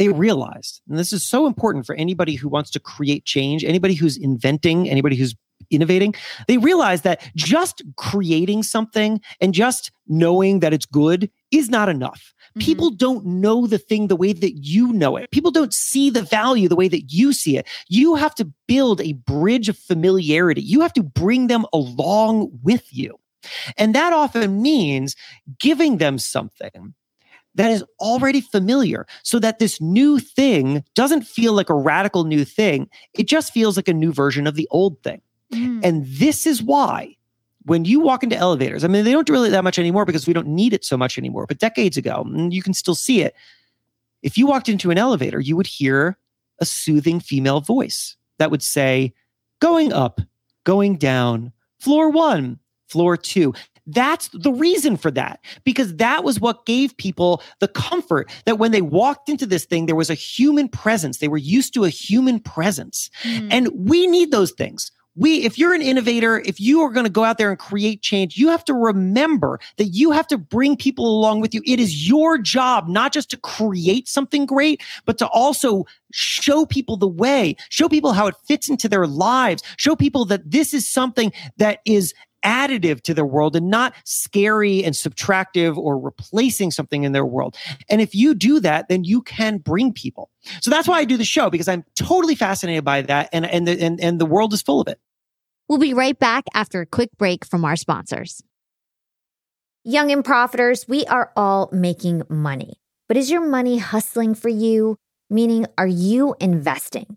they realized, and this is so important for anybody who wants to create change, anybody who's inventing, anybody who's innovating, they realize that just creating something and just knowing that it's good is not enough. Mm-hmm. People don't know the thing the way that you know it. People don't see the value the way that you see it. You have to build a bridge of familiarity. You have to bring them along with you. And that often means giving them something that is already familiar so that this new thing doesn't feel like a radical new thing. It just feels like a new version of the old thing. Mm. And this is why when you walk into elevators, I mean, they don't do really that much anymore because we don't need it so much anymore. But decades ago, you can still see it. If you walked into an elevator, you would hear a soothing female voice that would say, going up, going down, floor one, floor two. That's the reason for that, because that was what gave people the comfort that when they walked into this thing, there was a human presence. They were used to a human presence. Mm. And we need those things. We, if you're an innovator, if you are going to go out there and create change, you have to remember that you have to bring people along with you. It is your job not just to create something great, but to also show people the way, show people how it fits into their lives, show people that this is something that is additive to their world and not scary and subtractive or replacing something in their world. And if you do that, then you can bring people. So that's why I do the show because I'm totally fascinated by that and and the, and, and the world is full of it. We'll be right back after a quick break from our sponsors. Young and profiters, we are all making money. But is your money hustling for you? Meaning, are you investing?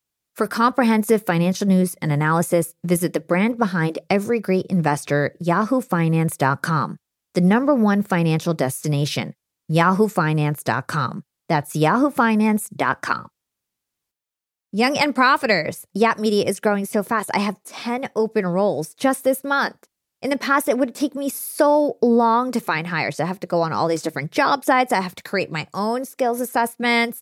For comprehensive financial news and analysis, visit the brand behind every great investor, yahoofinance.com, the number one financial destination, yahoofinance.com. That's yahoofinance.com. Young and profiters, Yap Media is growing so fast. I have 10 open roles just this month. In the past, it would take me so long to find hires. I have to go on all these different job sites. I have to create my own skills assessments.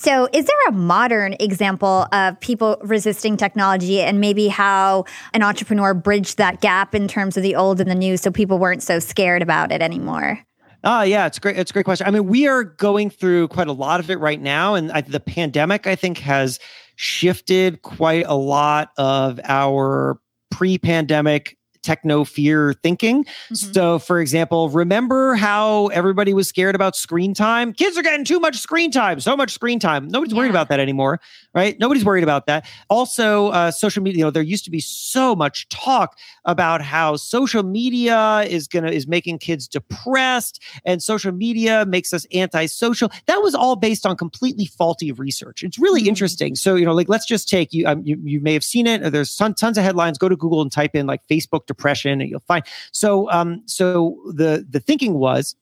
So, is there a modern example of people resisting technology and maybe how an entrepreneur bridged that gap in terms of the old and the new so people weren't so scared about it anymore? Ah, yeah, it's great. It's a great question. I mean, we are going through quite a lot of it right now, and I, the pandemic, I think, has shifted quite a lot of our pre-pandemic techno fear thinking. Mm-hmm. So, for example, remember how everybody was scared about screen time? Kids are getting too much screen time, so much screen time. Nobody's yeah. worried about that anymore, right? Nobody's worried about that. Also, uh, social media. You know, there used to be so much talk about how social media is gonna is making kids depressed, and social media makes us antisocial. That was all based on completely faulty research. It's really mm-hmm. interesting. So, you know, like let's just take you. Um, you you may have seen it. There's ton, tons of headlines. Go to Google and type in like Facebook depression and you'll find so um so the the thinking was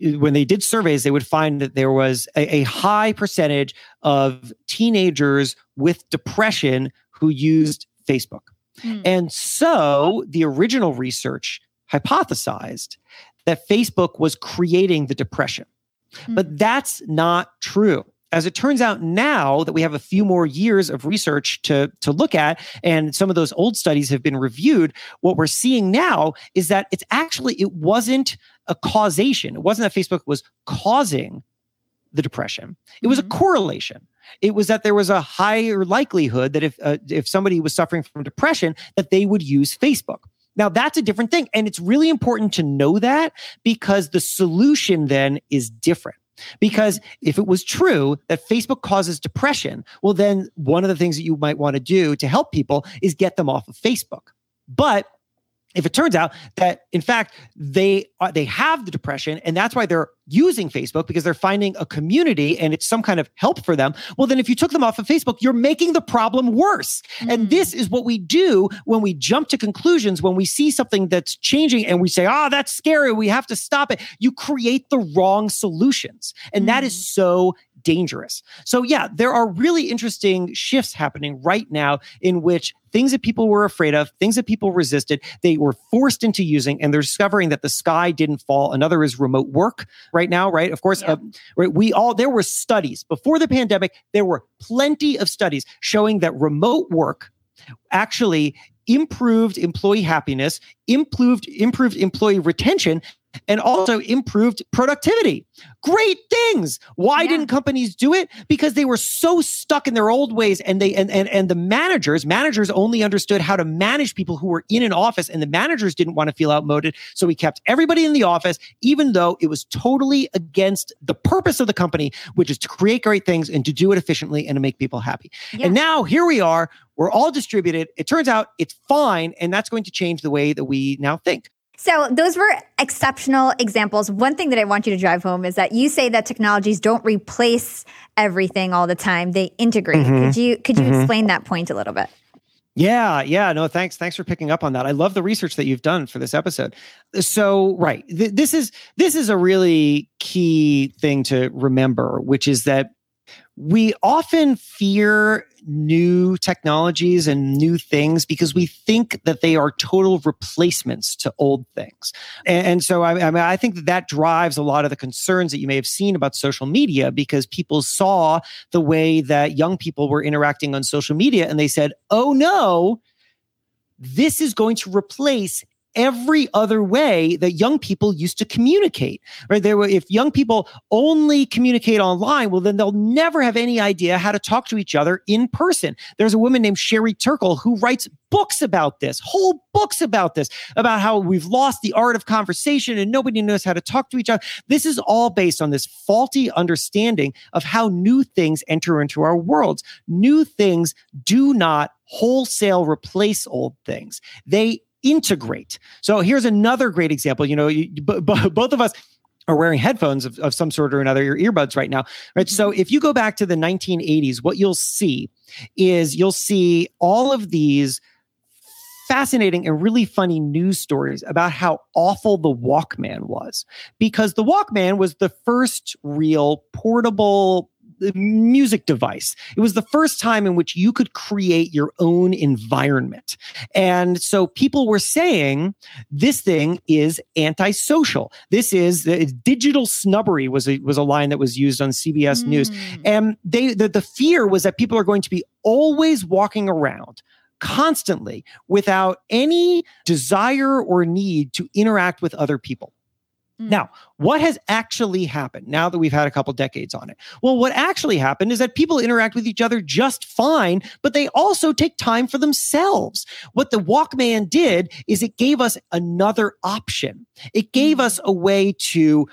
when they did surveys, they would find that there was a, a, high percentage of teenagers with depression who used Facebook. Mm. And so the original research hypothesized that Facebook was creating the depression. Mm. But that's not true. As it turns out now that we have a few more years of research to, to look at, and some of those old studies have been reviewed, what we're seeing now is that it's actually, it wasn't a causation. It wasn't that Facebook was causing the depression. It was mm-hmm. a correlation. It was that there was a higher likelihood that if uh, if somebody was suffering from depression, that they would use Facebook. Now that's a different thing, and it's really important to know that because the solution then is different. Because if it was true that Facebook causes depression, well, then one of the things that you might want to do to help people is get them off of Facebook. But if it turns out that in fact they are, they have the depression and that's why they're using Facebook because they're finding a community and it's some kind of help for them well then if you took them off of Facebook you're making the problem worse mm-hmm. and this is what we do when we jump to conclusions when we see something that's changing and we say oh that's scary we have to stop it you create the wrong solutions and mm-hmm. that is mm. so dangerous. So, yeah, there are really interesting shifts happening right now in which things that people were afraid of, things that people resisted, they were forced into using, and they're discovering that the sky didn't fall. Another is remote work right now, right? Of course, yeah. uh, right, we all, there were studies before the pandemic, there were plenty of studies showing that remote work actually improved employee happiness, improved improved employee retention, and also improved productivity. Great things. Why yeah. didn't companies do it? Because they were so stuck in their old ways and they and, and and the managers, managers only understood how to manage people who were in an office and the managers didn't want to feel outmoded. So we kept everybody in the office, even though it was totally against the purpose of the company, which is to create great things and to do it efficiently and to make people happy. Yeah. And now here we are. We're all distributed. It turns out it's fine. And that's going to change the way that we now think. So, those were exceptional examples. One thing that I want you to drive home is that you say that technologies don't replace everything all the time; they integrate. Mm-hmm. Could you could you mm-hmm. explain that point a little bit? Yeah, yeah, no, thanks, thanks for picking up on that. I love the research that you've done for this episode. So, right, th- this is this is a really key thing to remember, which is that we often fear new technologies and new things because we think that they are total replacements to old things. And, and so I, I, mean, I think that that drives a lot of the concerns that you may have seen about social media because people saw the way that young people were interacting on social media and they said, oh no, this is going to replace every other way that young people used to communicate. Right? There were, if young people only communicate online, well, then they'll never have any idea how to talk to each other in person. There's a woman named Sherry Turkle who writes books about this, whole books about this, about how we've lost the art of conversation and nobody knows how to talk to each other. This is all based on this faulty understanding of how new things enter into our worlds. New things do not wholesale replace old things. They integrate. So here's another great example. You know, you, b- b- (laughs) both of us are wearing headphones of, of some sort or another, your earbuds right now, right? Mm-hmm. So if you go back to the 1980s, what you'll see is you'll see all of these fascinating and really funny news stories about how awful the Walkman was because the Walkman was the first real portable music device. It was the first time in which you could create your own environment. And so people were saying this thing is antisocial. This is uh, digital snubbery was a, was a line that was used on CBS mm. News. And they the, the fear was that people are going to be always walking around constantly without any desire or need to interact with other people. Mm. Now, what has actually happened now that we've had a couple decades on it? Well, what actually happened is that people interact with each other just fine, but they also take time for themselves. What the Walkman did is it gave us another option. It gave mm. us a way to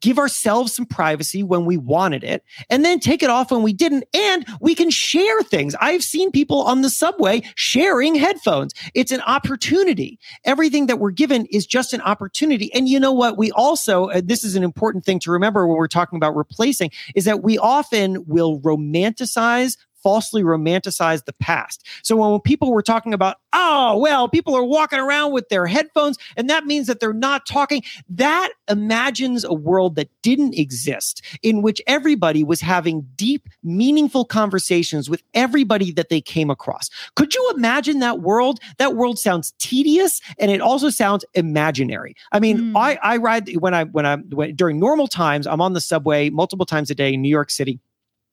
give ourselves some privacy when we wanted it and then take it off when we didn't. And we can share things. I've seen people on the subway sharing headphones. It's an opportunity. Everything that we're given is just an opportunity. And you know what? We also, uh, this is an important thing to remember when we're talking about replacing is that we often will romanticize falsely romanticize the past. So when people were talking about, oh, well, people are walking around with their headphones and that means that they're not talking, that imagines a world that didn't exist in which everybody was having deep, meaningful conversations with everybody that they came across. Could you imagine that world? That world sounds tedious and it also sounds imaginary. I mean, mm. I, I ride when I, when I, when, during normal times, I'm on the subway multiple times a day in New York City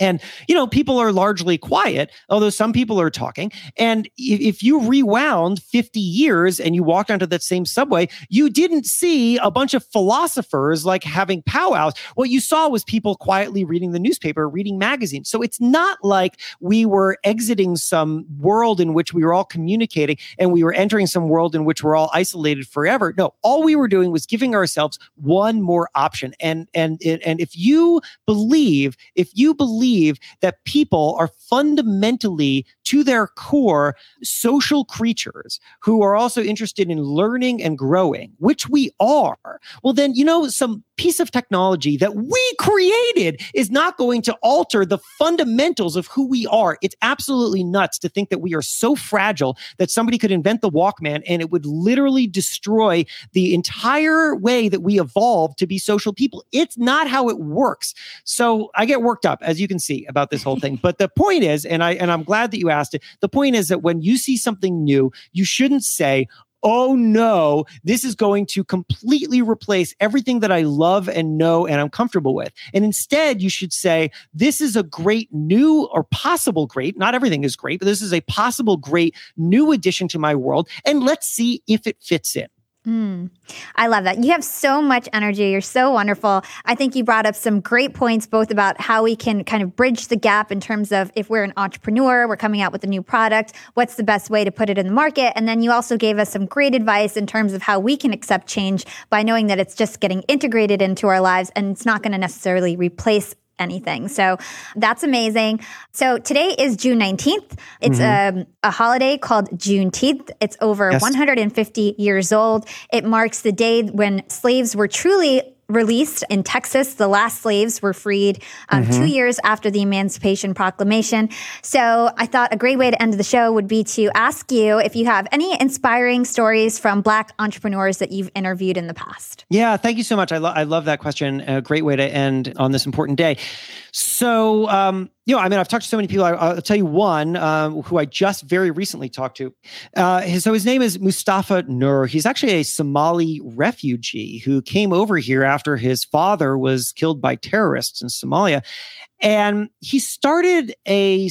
And, you know, people are largely quiet, although some people are talking. And if you rewound 50 years and you walked onto that same subway, you didn't see a bunch of philosophers like having powwows. What you saw was people quietly reading the newspaper, reading magazines. So it's not like we were exiting some world in which we were all communicating and we were entering some world in which we're all isolated forever. No, all we were doing was giving ourselves one more option. And and and if you believe, if you believe believe that people are fundamentally, to their core, social creatures who are also interested in learning and growing, which we are, well, then, you know, some piece of technology that we created is not going to alter the fundamentals of who we are. It's absolutely nuts to think that we are so fragile that somebody could invent the Walkman and it would literally destroy the entire way that we evolved to be social people. It's not how it works. So I get worked up, as you can see, about this whole thing. (laughs) But the point is, and I and I'm glad that you asked it. The point is that when you see something new, you shouldn't say, oh no, this is going to completely replace everything that I love and know and I'm comfortable with. And instead, you should say, this is a great new or possible great, not everything is great, but this is a possible great new addition to my world. And let's see if it fits in. Mm, I love that. You have so much energy. You're so wonderful. I think you brought up some great points, both about how we can kind of bridge the gap in terms of if we're an entrepreneur, we're coming out with a new product, what's the best way to put it in the market? And then you also gave us some great advice in terms of how we can accept change by knowing that it's just getting integrated into our lives and it's not going to necessarily replace anything. So that's amazing. So today is June 19th. It's mm-hmm. a, um, a, holiday called Juneteenth. It's over yes. 150 years old. It marks the day when slaves were truly released in Texas. The last slaves were freed um, mm-hmm. two years after the Emancipation Proclamation. So I thought a great way to end the show would be to ask you if you have any inspiring stories from Black entrepreneurs that you've interviewed in the past. Yeah, thank you so much. I, lo- I love that question. A great way to end on this important day. So, um, you know, I mean, I've talked to so many people. I, will tell you one um, who I just very recently talked to. Uh, his, so his name is Mustafa Nuur. He's actually a Somali refugee who came over here after his father was killed by terrorists in Somalia, and he started a,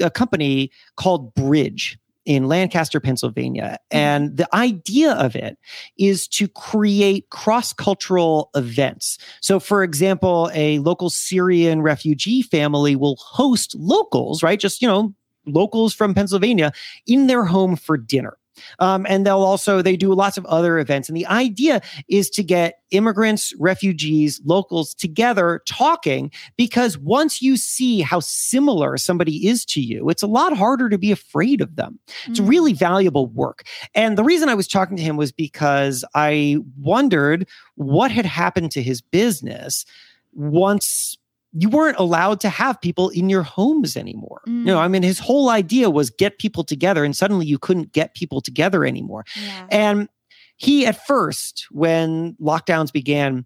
a company called Bridge in Lancaster, Pennsylvania. Mm-hmm. And the idea of it is to create cross cultural events. So, for example, a local Syrian refugee family will host locals, right? Just, you know, locals from Pennsylvania in their home for dinner. Um, and they'll also they do lots of other events. And the idea is to get immigrants, refugees, locals together talking because once you see how similar somebody is to you, it's a lot harder to be afraid of them. Mm-hmm. It's mm. really valuable work. And the reason I was talking to him was because I wondered what had happened to his business once you weren't allowed to have people in your homes anymore. Mm. You know, I mean, his whole idea was get people together, and suddenly you couldn't get people together anymore. Yeah. And he, at first, when lockdowns began,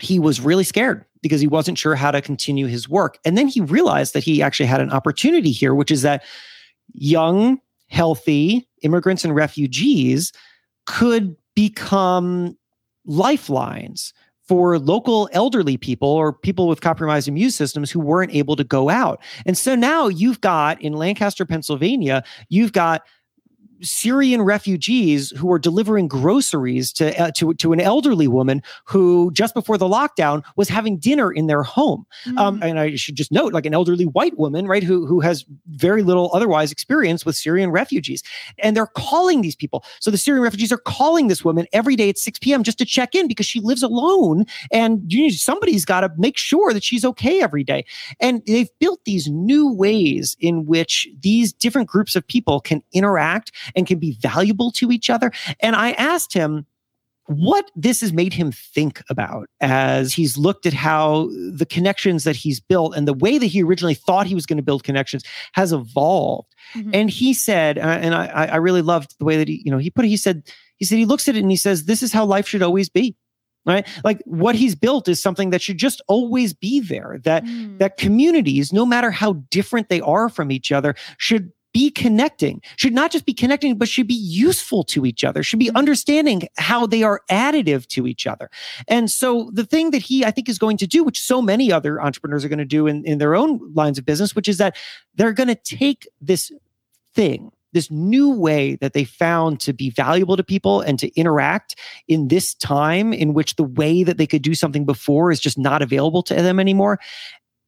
he was really scared because he wasn't sure how to continue his work. And then he realized that he actually had an opportunity here, which is that young, healthy immigrants and refugees could become lifelines for local elderly people or people with compromised immune systems who weren't able to go out. And so now you've got in Lancaster, Pennsylvania, you've got Syrian refugees who were delivering groceries to, uh, to, to an elderly woman who just before the lockdown was having dinner in their home. Mm. Um, and I should just note, like an elderly white woman, right, who, who has very little otherwise experience with Syrian refugees. And they're calling these people. So the Syrian refugees are calling this woman every day at 6 p.m. just to check in because she lives alone. And you somebody's got to make sure that she's okay every day. And they've built these new ways in which these different groups of people can interact and can be valuable to each other. And I asked him, what this has made him think about as he's looked at how the connections that he's built and the way that he originally thought he was going to build connections has evolved. Mm-hmm. And he said, uh, and I, I really loved the way that he, you know, he put it, he said, he said, he looks at it and he says, this is how life should always be right like what he's built is something that should just always be there that mm. that communities no matter how different they are from each other should be connecting, should not just be connecting, but should be useful to each other, should be mm-hmm. understanding how they are additive to each other. And so the thing that he, I think, is going to do, which so many other entrepreneurs are going to do in, in their own lines of business, which is that they're going to take this thing this new way that they found to be valuable to people and to interact in this time in which the way that they could do something before is just not available to them anymore.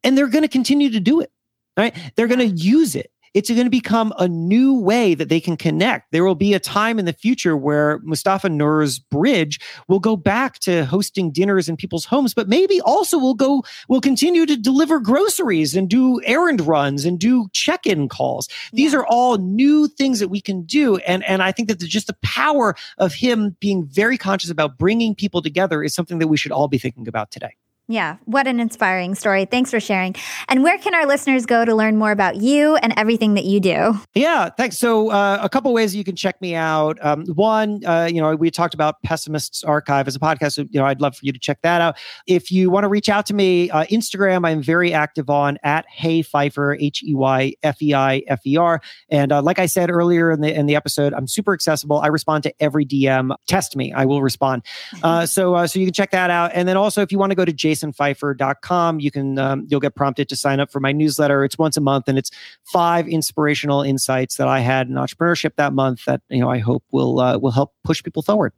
And they're going to continue to do it, right? They're going to use it it's going to become a new way that they can connect. There will be a time in the future where Mustafa Nuur's bridge will go back to hosting dinners in people's homes, but maybe also will go, will continue to deliver groceries and do errand runs and do check-in calls. These yeah. are all new things that we can do. And, and I think that the, just the power of him being very conscious about bringing people together is something that we should all be thinking about today. Yeah, what an inspiring story. Thanks for sharing. And where can our listeners go to learn more about you and everything that you do? Yeah, thanks. So, uh, a couple ways you can check me out. Um, one, uh, you know, we talked about Pessimists Archive as a podcast. So, you know, I'd love for you to check that out. If you want to reach out to me, uh, Instagram, I'm very active on at Hey Feifer, H E Y F E I F E R. And uh, like I said earlier in the in the episode, I'm super accessible. I respond to every DM. Test me, I will respond. (laughs) Uh, so, uh, so you can check that out. And then also, if you want to go to Jason jasonfeifer.com. You can um, you'll get prompted to sign up for my newsletter. It's once a month, and it's five inspirational insights that I had in entrepreneurship that month that you know I hope will uh, will help push people forward.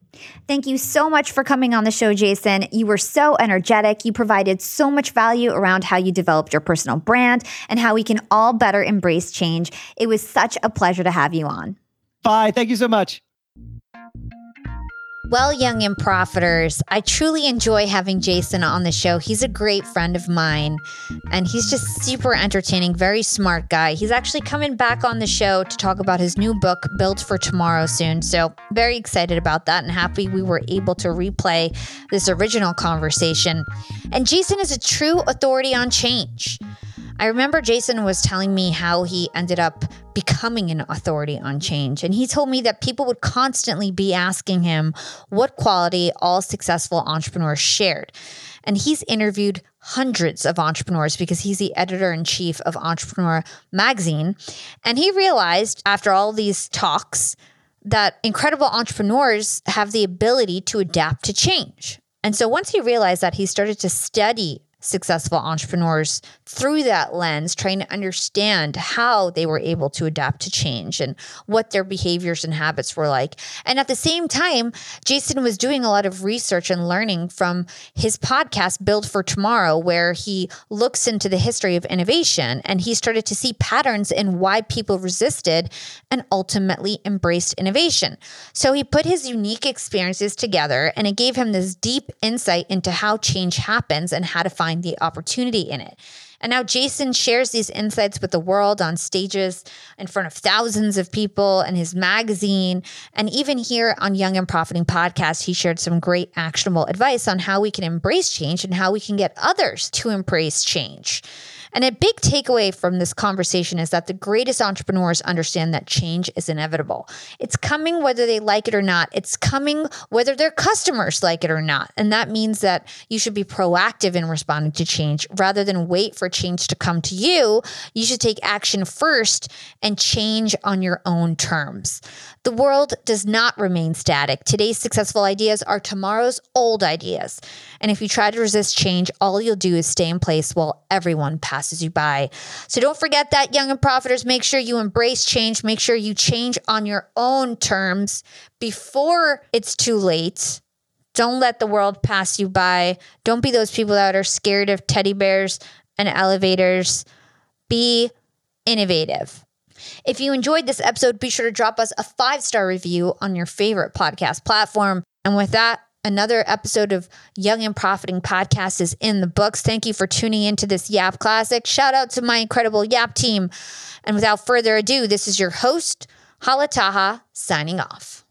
Thank you so much for coming on the show, Jason. You were so energetic. You provided so much value around how you developed your personal brand and how we can all better embrace change. It was such a pleasure to have you on. Bye. Thank you so much. Well, young and profiters, I truly enjoy having Jason on the show. He's a great friend of mine and he's just super entertaining, very smart guy. He's actually coming back on the show to talk about his new book, Build for Tomorrow, soon. So, very excited about that and happy we were able to replay this original conversation. And Jason is a true authority on change. I remember Jason was telling me how he ended up becoming an authority on change. And he told me that people would constantly be asking him what quality all successful entrepreneurs shared. And he's interviewed hundreds of entrepreneurs because he's the editor in chief of Entrepreneur Magazine. And he realized after all these talks that incredible entrepreneurs have the ability to adapt to change. And so once he realized that, he started to study successful entrepreneurs through that lens, trying to understand how they were able to adapt to change and what their behaviors and habits were like. And at the same time, Jason was doing a lot of research and learning from his podcast, Build for Tomorrow, where he looks into the history of innovation and he started to see patterns in why people resisted and ultimately embraced innovation. So he put his unique experiences together and it gave him this deep insight into how change happens and how to find the opportunity in it. And now Jason shares these insights with the world on stages in front of thousands of people and his magazine. And even here on Young and Profiting podcast, he shared some great actionable advice on how we can embrace change and how we can get others to embrace change. And a big takeaway from this conversation is that the greatest entrepreneurs understand that change is inevitable. It's coming whether they like it or not. It's coming whether their customers like it or not. And that means that you should be proactive in responding to change rather than wait for change to come to you. You should take action first and change on your own terms. The world does not remain static. Today's successful ideas are tomorrow's old ideas. And if you try to resist change, all you'll do is stay in place while everyone passes you by. So don't forget that, young and profiters. Make sure you embrace change. Make sure you change on your own terms before it's too late. Don't let the world pass you by. Don't be those people that are scared of teddy bears and elevators. Be innovative. If you enjoyed this episode, be sure to drop us a five star review on your favorite podcast platform. And with that, another episode of Young and Profiting Podcast is in the books. Thank you for tuning into this Yap Classic. Shout out to my incredible Yap team. And without further ado, this is your host, Hala Taha, signing off.